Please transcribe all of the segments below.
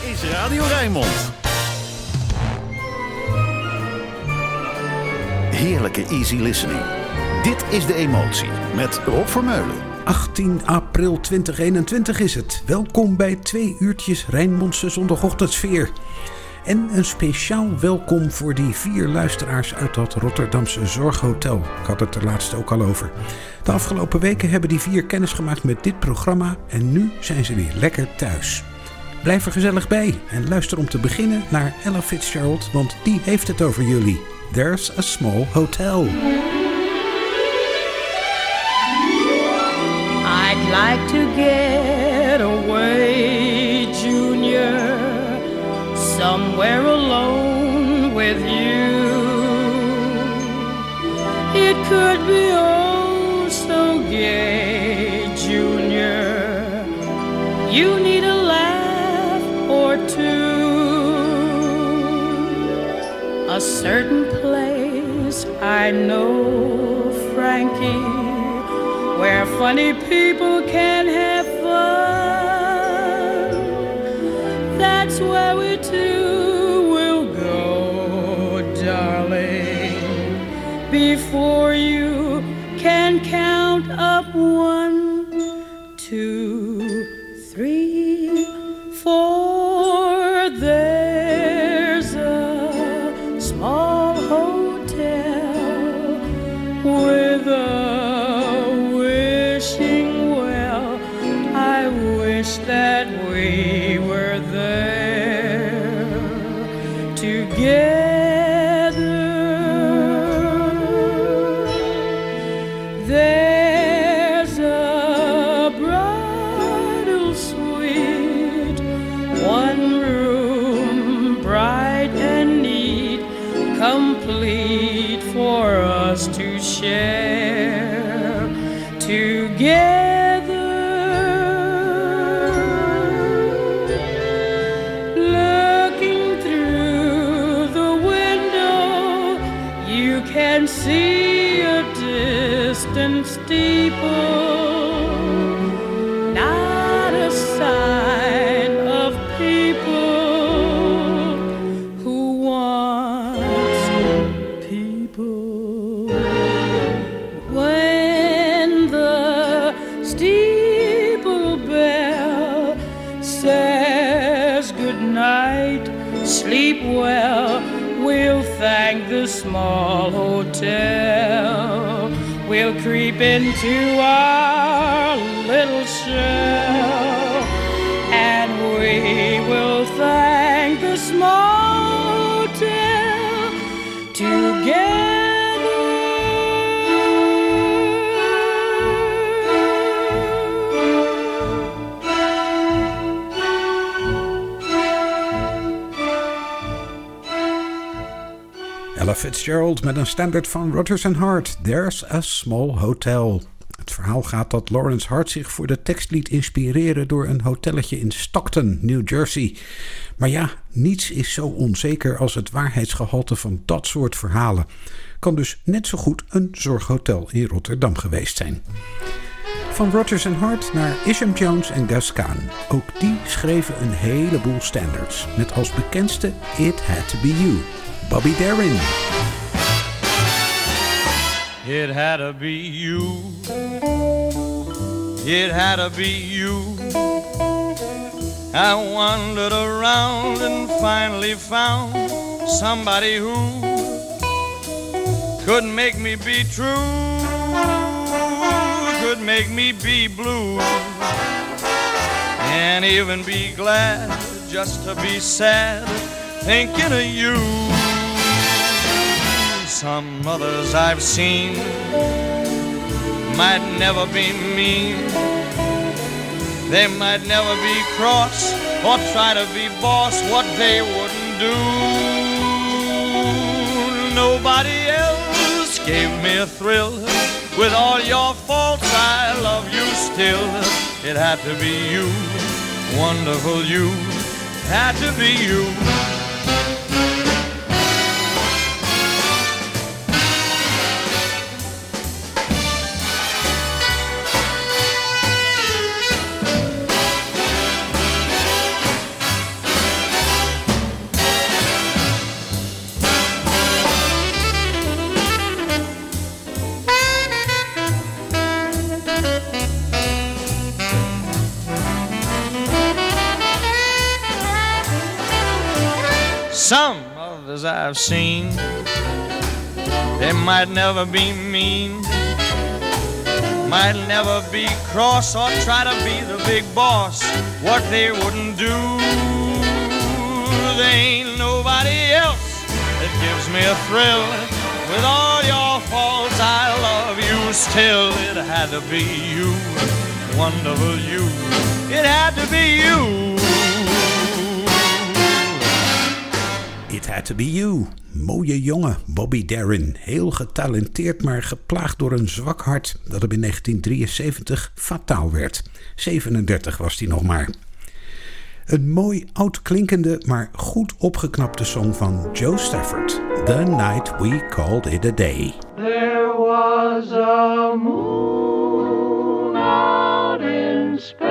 is Radio Rijnmond. Heerlijke easy listening. Dit is De Emotie met Rob Vermeulen. 18 april 2021 is het. Welkom bij twee uurtjes Rijnmondse zondagochtendsfeer. En een speciaal welkom voor die vier luisteraars uit dat Rotterdamse zorghotel. Ik had het er laatst ook al over. De afgelopen weken hebben die vier kennis gemaakt met dit programma en nu zijn ze weer lekker thuis. Blijf er gezellig bij en luister om te beginnen naar Ella Fitzgerald, want die heeft het over jullie. There's a small hotel. I'd like to get away, Junior, somewhere alone with you. It could be oh so gay, Junior. You A certain place I know, Frankie where funny people can have fun. That's where we two will go, darling, before you can count up one, into our Fitzgerald met een standaard van Rodgers Hart. There's a small hotel. Het verhaal gaat dat Lawrence Hart zich voor de tekst liet inspireren door een hotelletje in Stockton, New Jersey. Maar ja, niets is zo onzeker als het waarheidsgehalte van dat soort verhalen. Kan dus net zo goed een zorghotel in Rotterdam geweest zijn. Van Rodgers Hart naar Isham Jones en Gus Kahn. Ook die schreven een heleboel standards. Met als bekendste It Had To Be You. Bobby Darin. It had to be you. It had to be you. I wandered around and finally found somebody who could make me be true, could make me be blue, and even be glad just to be sad thinking of you. Some others I've seen might never be mean. They might never be cross or try to be boss what they wouldn't do. Nobody else gave me a thrill. With all your faults, I love you still. It had to be you, wonderful you, had to be you. I've seen, they might never be mean, might never be cross or try to be the big boss. What they wouldn't do, there ain't nobody else that gives me a thrill. With all your faults, I love you still. It had to be you, wonderful you. It had to be you. It Had To Be You. Mooie jongen, Bobby Darin. Heel getalenteerd, maar geplaagd door een zwak hart dat hem in 1973 fataal werd. 37 was hij nog maar. Een mooi oud klinkende, maar goed opgeknapte song van Joe Stafford. The Night We Called It A Day. There was a moon out in space,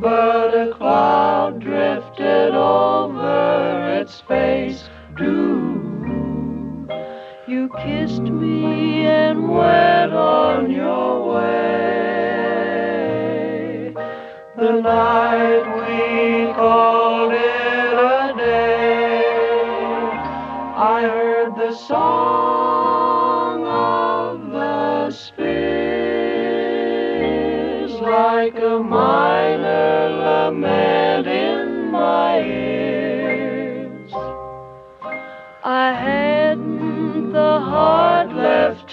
but a cloud drifted over its face. Do you kissed me and went on your way? The night we called it a day. I heard the song of the spheres like a minor lament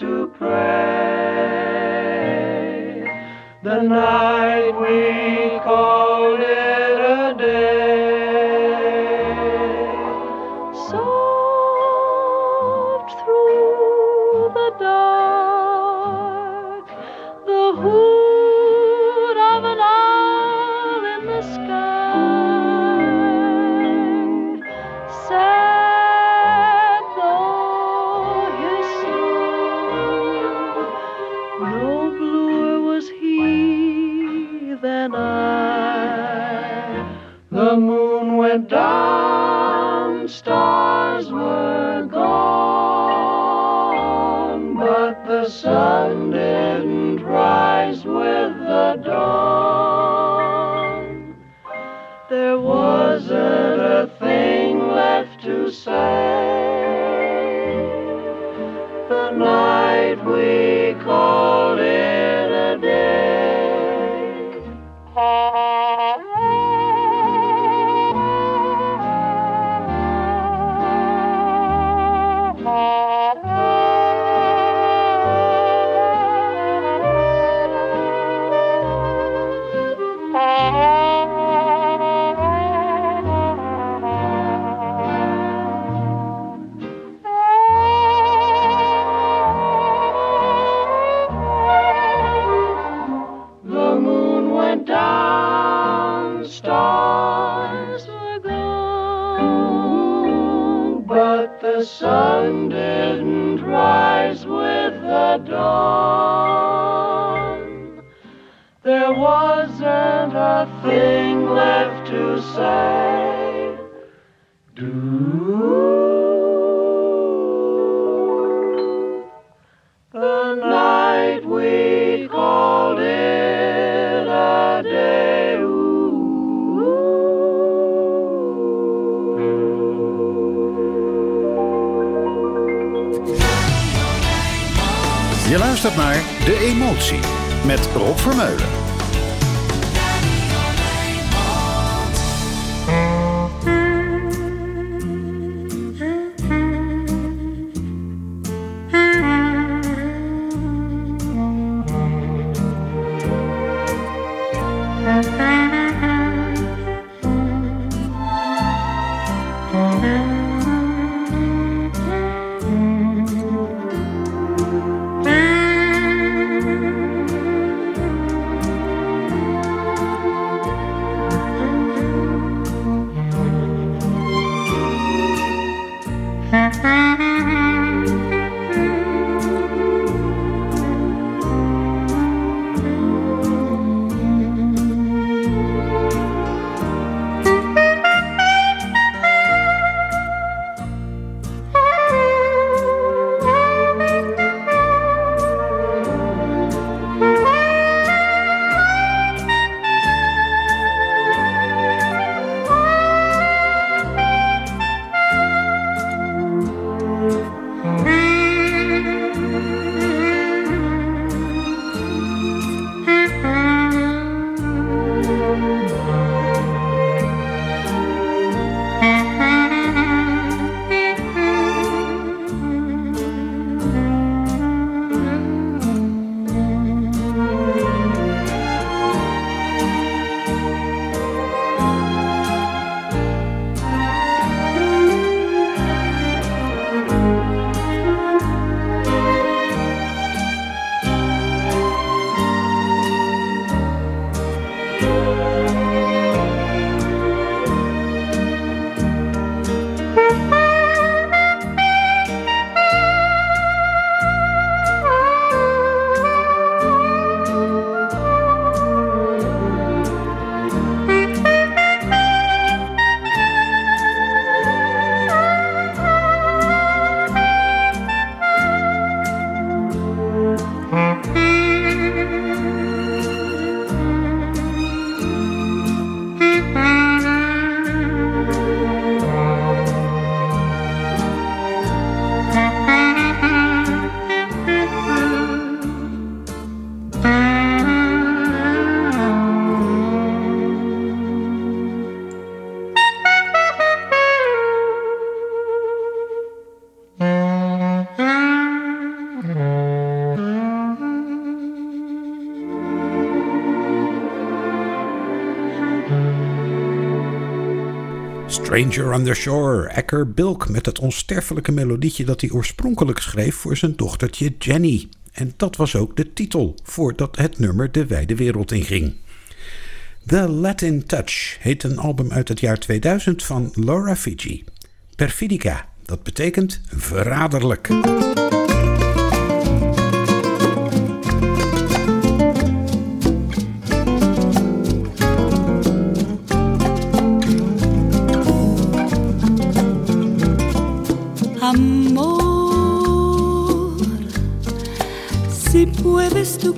to pray. The night we called it left Je luistert naar De Emotie met Rob Vermeulen. Stranger on the Shore, Ecker Bilk met het onsterfelijke melodietje dat hij oorspronkelijk schreef voor zijn dochtertje Jenny. En dat was ook de titel voordat het nummer de wijde wereld inging. The Latin Touch heet een album uit het jaar 2000 van Laura Fiji. Perfidica, dat betekent verraderlijk.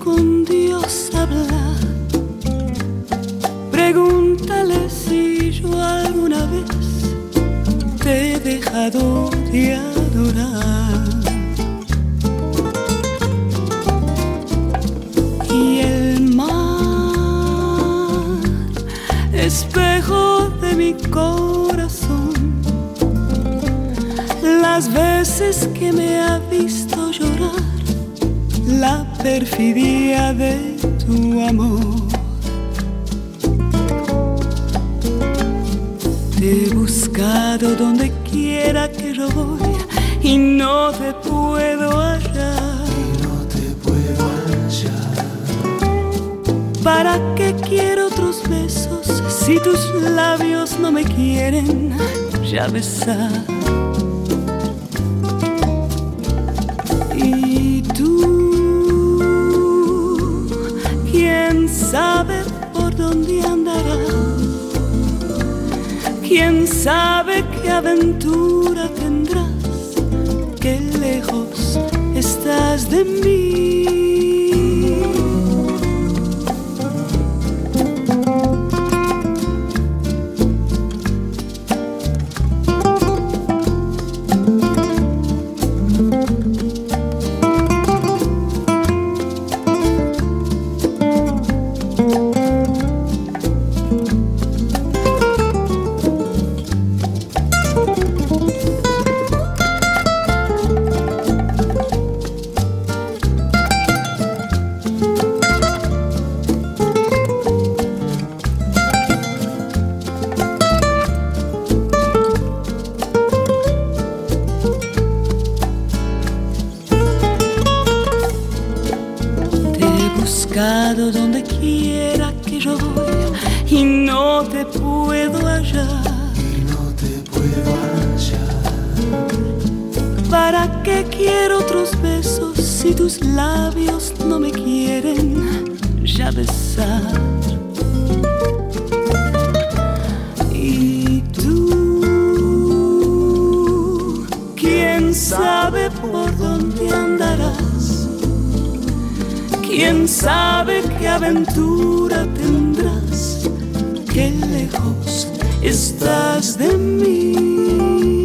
Con Dios hablar, pregúntale si yo alguna vez te he dejado de adorar. Y el mar, espejo de mi corazón, las veces que me ha visto perfidia de tu amor. Te he buscado donde quiera que yo voy y no te puedo hallar. no te puedo hallar. ¿Para qué quiero otros besos si tus labios no me quieren ya besar? ¿Quién sabe qué aventura tendrás? Qué lejos estás de mí. Sabe qué aventura tendrás, qué lejos estás de mí.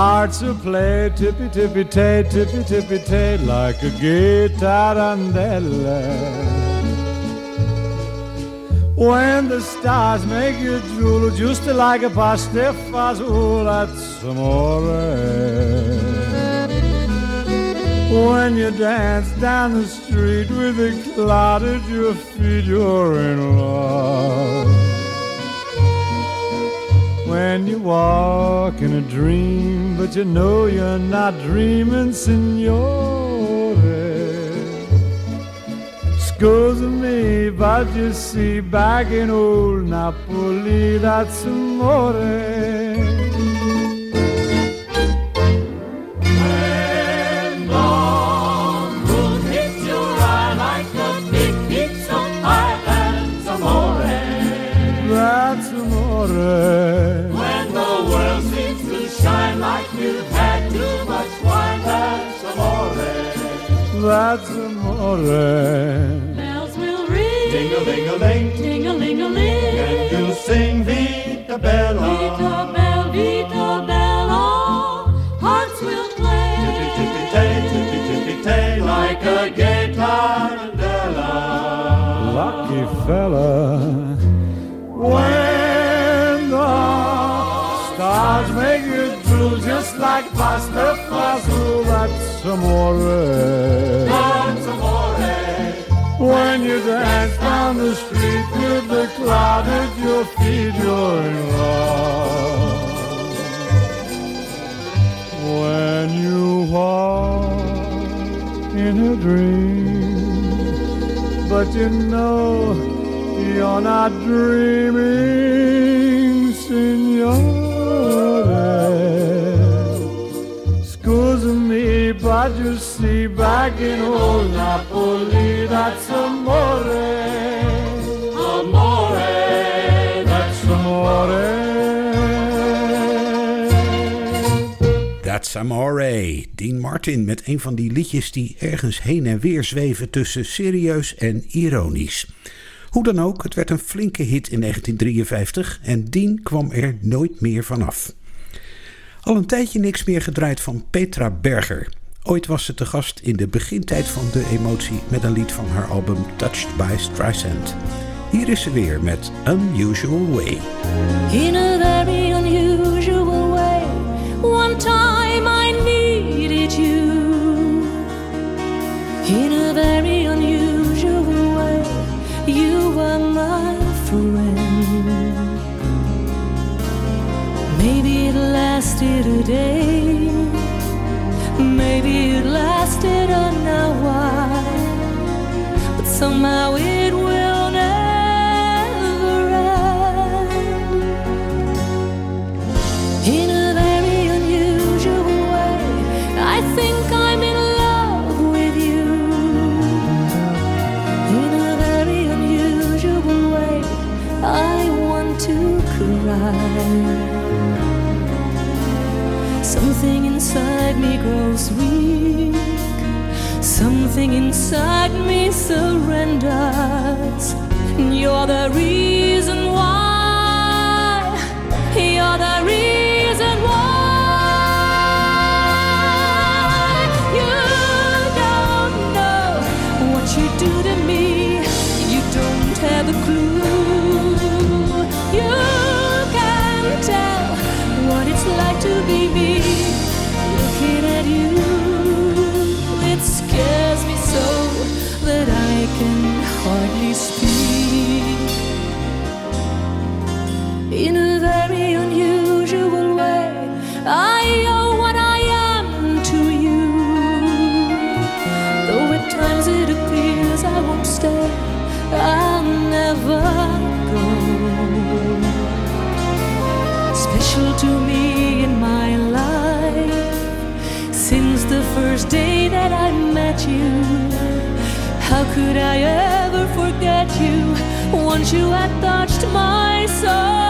Hearts will play tippy tippy tay, tippy tippy tay, like a tarantella. When the stars make you drool, just like a pasta fazool, that's amore. When you dance down the street with a cloud at your feet, you're in love. When you walk in a dream, but you know you're not dreaming, signore. Scusa me, but you see, back in old Napoli, that's amore. That's. Bells will ring, Ding-a-ling-a-ling, ding-a-ling-a-ling. and you'll sing Vita Bella. Vita bell, vita bella, hearts will play. Tippy-tippy-tay, tippy-tippy-tay, like a gay tarantella. Lucky fella. When the stars make you drool just like pasta fazool, that's amore. That's amore. When you dance down the street with the cloud at your feet, you're in love. When you walk in a dream, but you know you're not dreaming, signore. See, back in old Napoli, that's amore. Amore, that's Amore. That's Amore, Dean Martin met een van die liedjes die ergens heen en weer zweven tussen serieus en ironisch. Hoe dan ook, het werd een flinke hit in 1953 en Dean kwam er nooit meer vanaf. Al een tijdje niks meer gedraaid van Petra Berger. Ooit was ze te gast in de begintijd van de emotie met een lied van haar album Touched by Streisand. Hier is ze weer met Unusual Way. In a very unusual way, one time I needed you. In a very unusual way, you were my friend. Maybe it lasted a day, maybe it lasted an hour, but somehow it will weak. Something inside me surrenders. You're the reason that I met you. How could I ever forget you once you had touched my soul?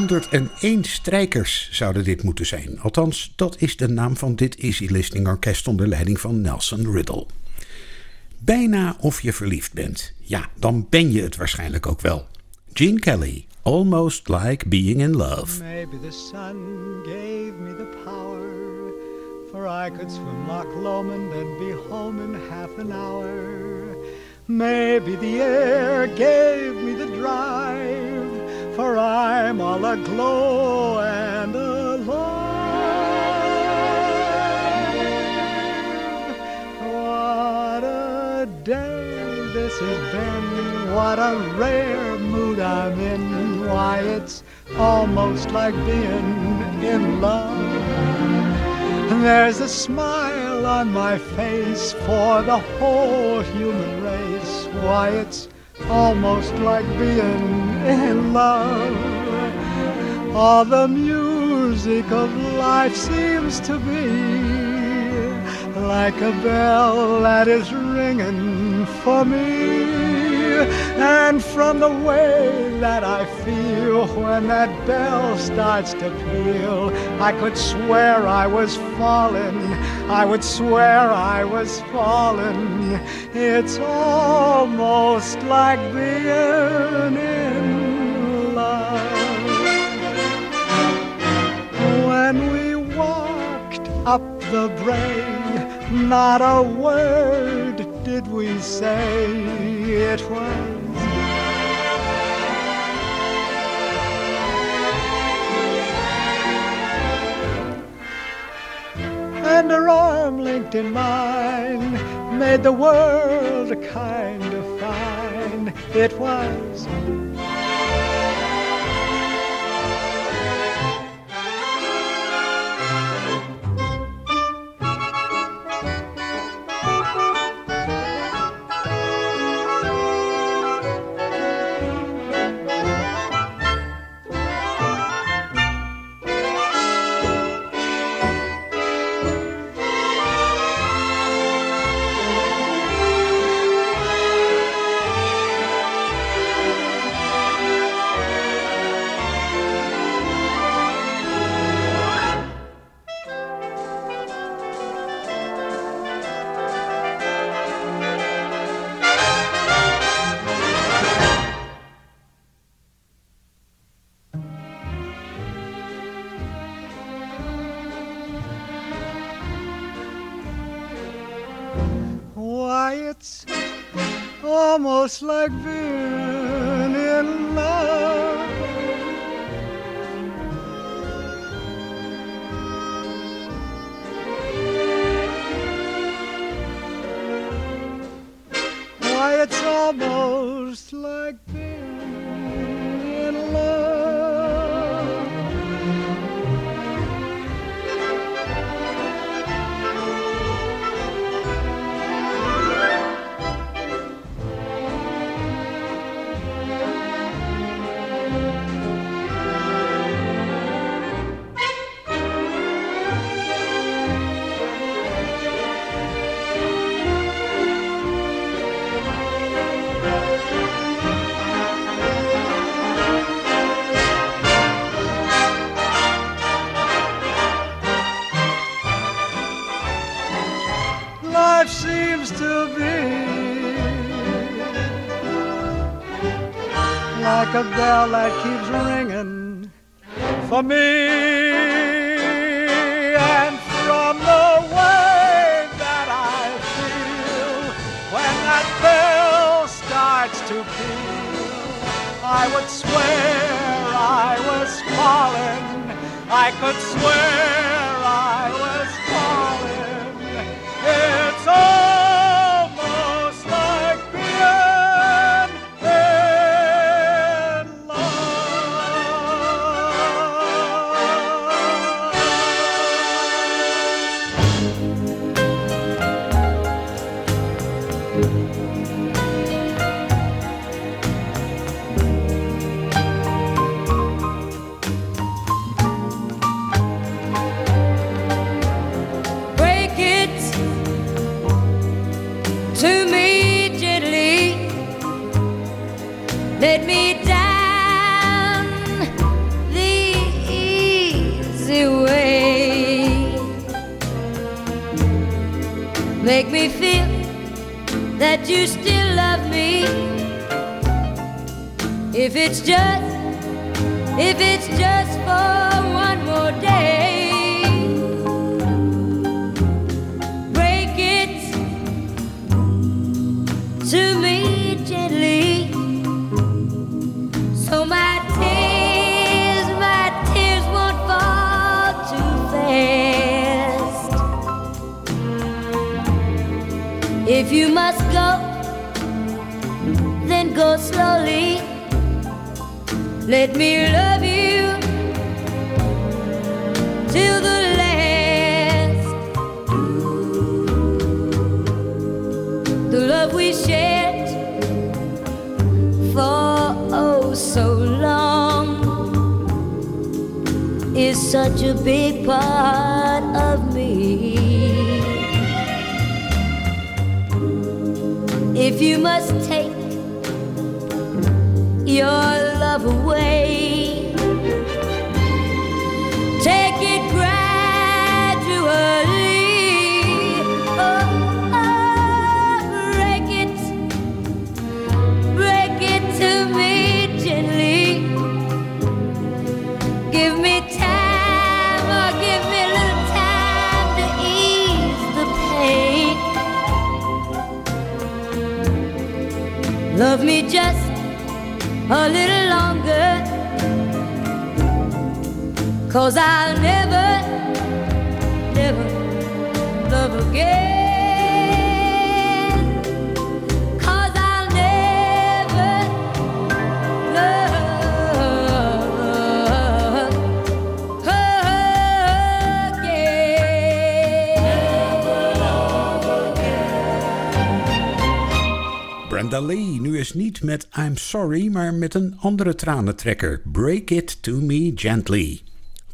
...101 strijkers zouden dit moeten zijn. Althans, dat is de naam van dit Easy Listening Orkest onder leiding van Nelson Riddle. Bijna of je verliefd bent. Ja, dan ben je het waarschijnlijk ook wel. Gene Kelly, Almost Like Being in Love. Maybe the sun gave me the power, for I could swim Loch Lomond and be home in half an hour. Maybe the air gave me the drive, for I'm all aglow and alive. What a day this has been, what a rare mood I'm in. Why, it's almost like being in love. There's a smile on my face for the whole human race. Why, it's almost like being in love. All the music of life seems to be like a bell that is ringing for me. And from the way that I feel when that bell starts to peal, I could swear I was falling. I would swear I was falling. It's almost like being in love. When we walked up the brae, not a word did we say. It was and her arm linked in mine made the world a kind of fine. It was almost like like a bell that keeps ringing for me. And from the way that I feel when that bell starts to peal, I would swear I was falling. I could swear I was falling. It's almost you still love me. If it's just, if it's just for one more day must go then go slowly. Let me love you till the last. The love we shared for oh so long is such a big part If you must take your love away, Love me just a little longer. Cause I'll never, never love again. Brenda Lee, nu eens niet met I'm Sorry, maar met een andere tranentrekker. Break It To Me Gently.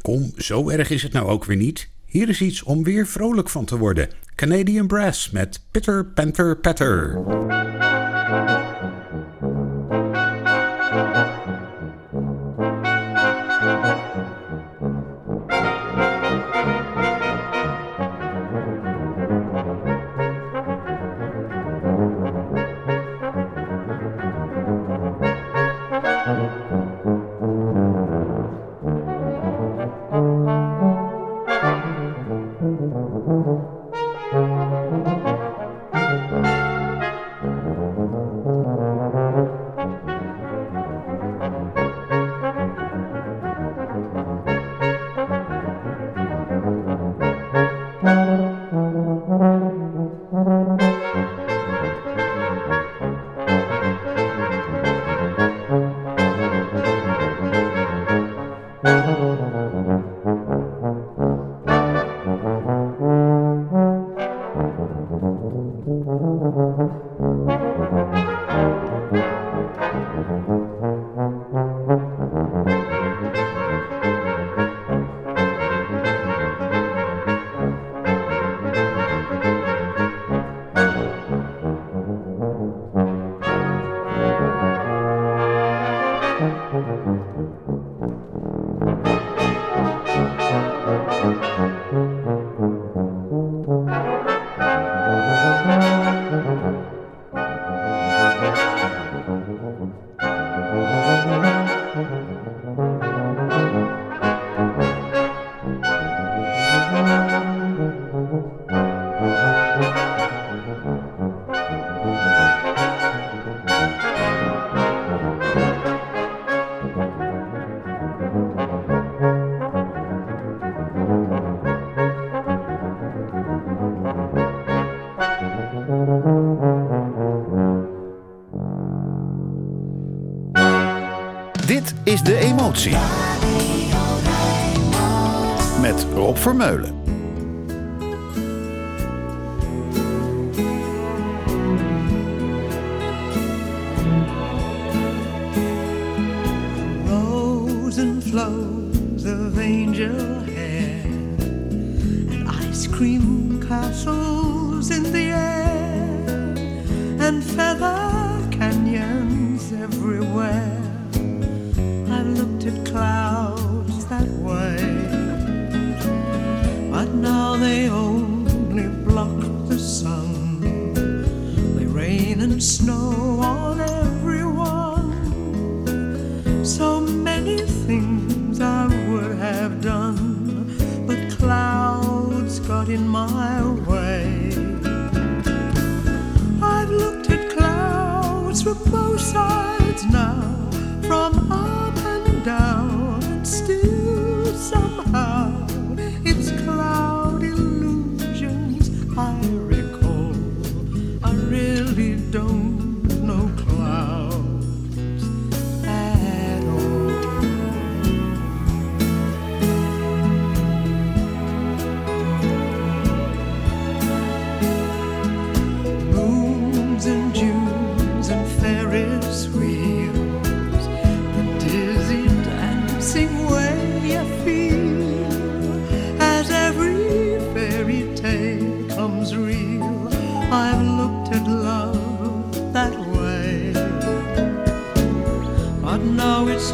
Kom, zo erg is het nou ook weer niet. Hier is iets om weer vrolijk van te worden. Canadian Brass met Pitter Panther Patter. Vermeulen. And flows of angel hair and ice cream castles in the air and feather canyons everywhere. I've looked at clouds that way now they only block the sun. They rain and snow on everyone. So many things I would have done, but clouds got in my way. I've looked at clouds from both sides now, from up and down.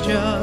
just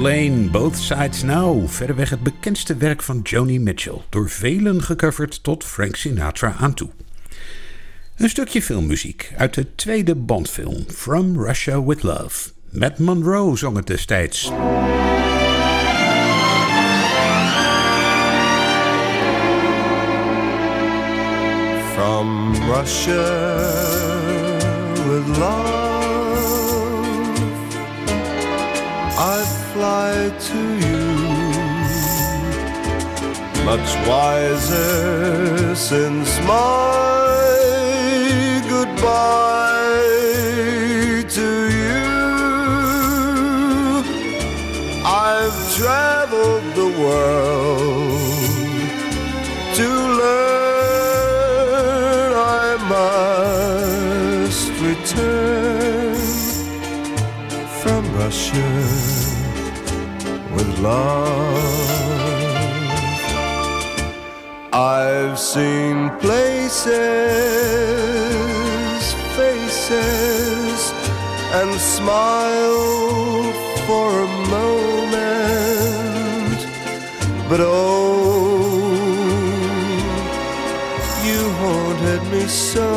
Lane, Both Sides Now, verreweg het bekendste werk van Joni Mitchell, door velen gecoverd tot Frank Sinatra aan toe. Een stukje filmmuziek uit de tweede Bondfilm From Russia With Love. Matt Monroe zong het destijds. From Russia with love, fly to you, much wiser since my goodbye to you. I've traveled the world to learn I must return from Russia with love. I've seen places, faces, and smiled for a moment, but oh, you haunted me so.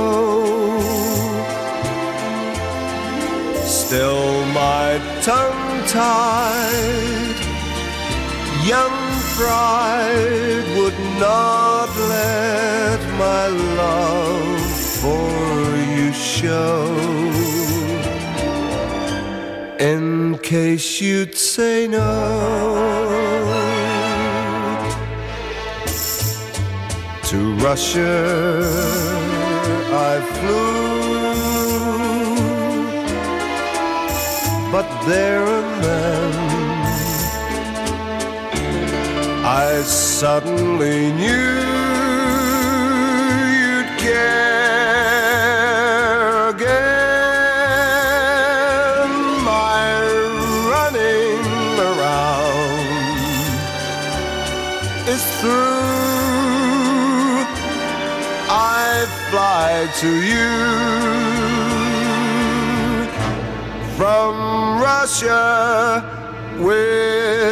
Still, my tongue tied, young pride would not let my love for you show. In case you'd say no. To Russia I flew, but there I suddenly knew you'd care again. My running around is through. I fly to you from Russia with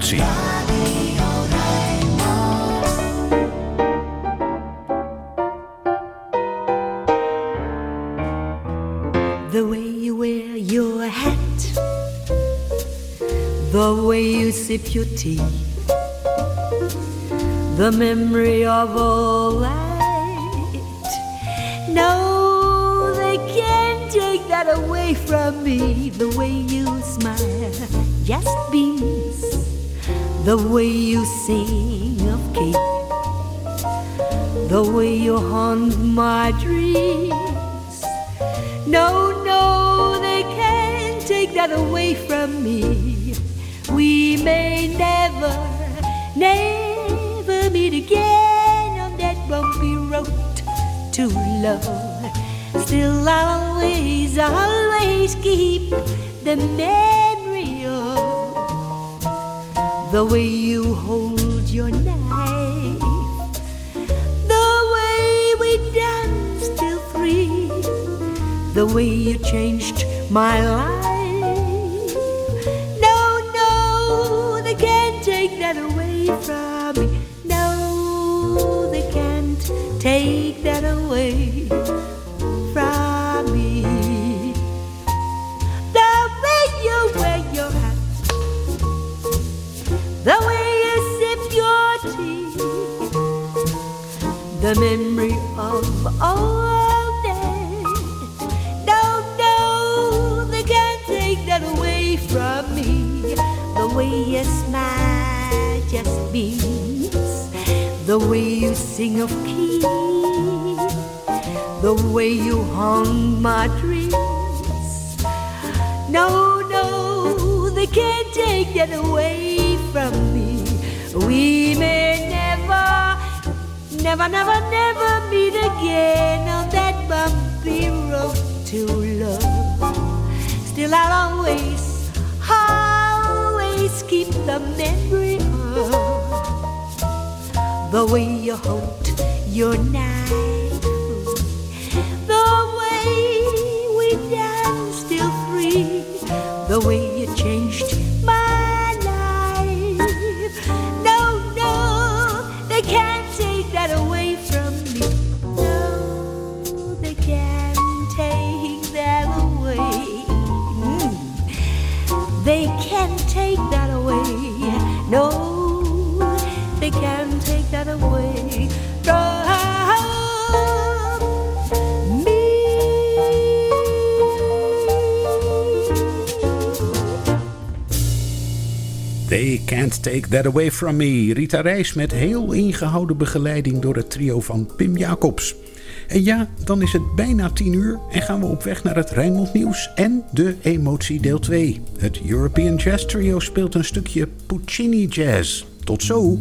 emotie. The way you wear your hat, the way you sip your tea, the memory of all that. No, they can't take that away from me. The way you smile just beams, the way you sing of Kate, the way you haunt my dreams. No, no, they can't take that away from me. We may never, never meet again on that bumpy road to love. Still, I'll always, always keep the memory the way you hold your knife, the way we danced till three the way you changed my life. Memory of all that. No, no, they can't take that away from me. The way you smile just beams, the way you sing of key, the way you haunt my dreams. No, no, they can't take that away from me. We may never, never, never, never meet again on that bumpy road to love. Still, I'll always, always keep the memory of the way you hold your knife, Take That Away From Me. Rita Reis met heel ingehouden begeleiding door het trio van Pim Jacobs. En ja, dan is het bijna 10 uur en gaan we op weg naar het Rijnmond Nieuws en de Emotie deel 2. Het European Jazz Trio speelt een stukje Puccini Jazz. Tot zo!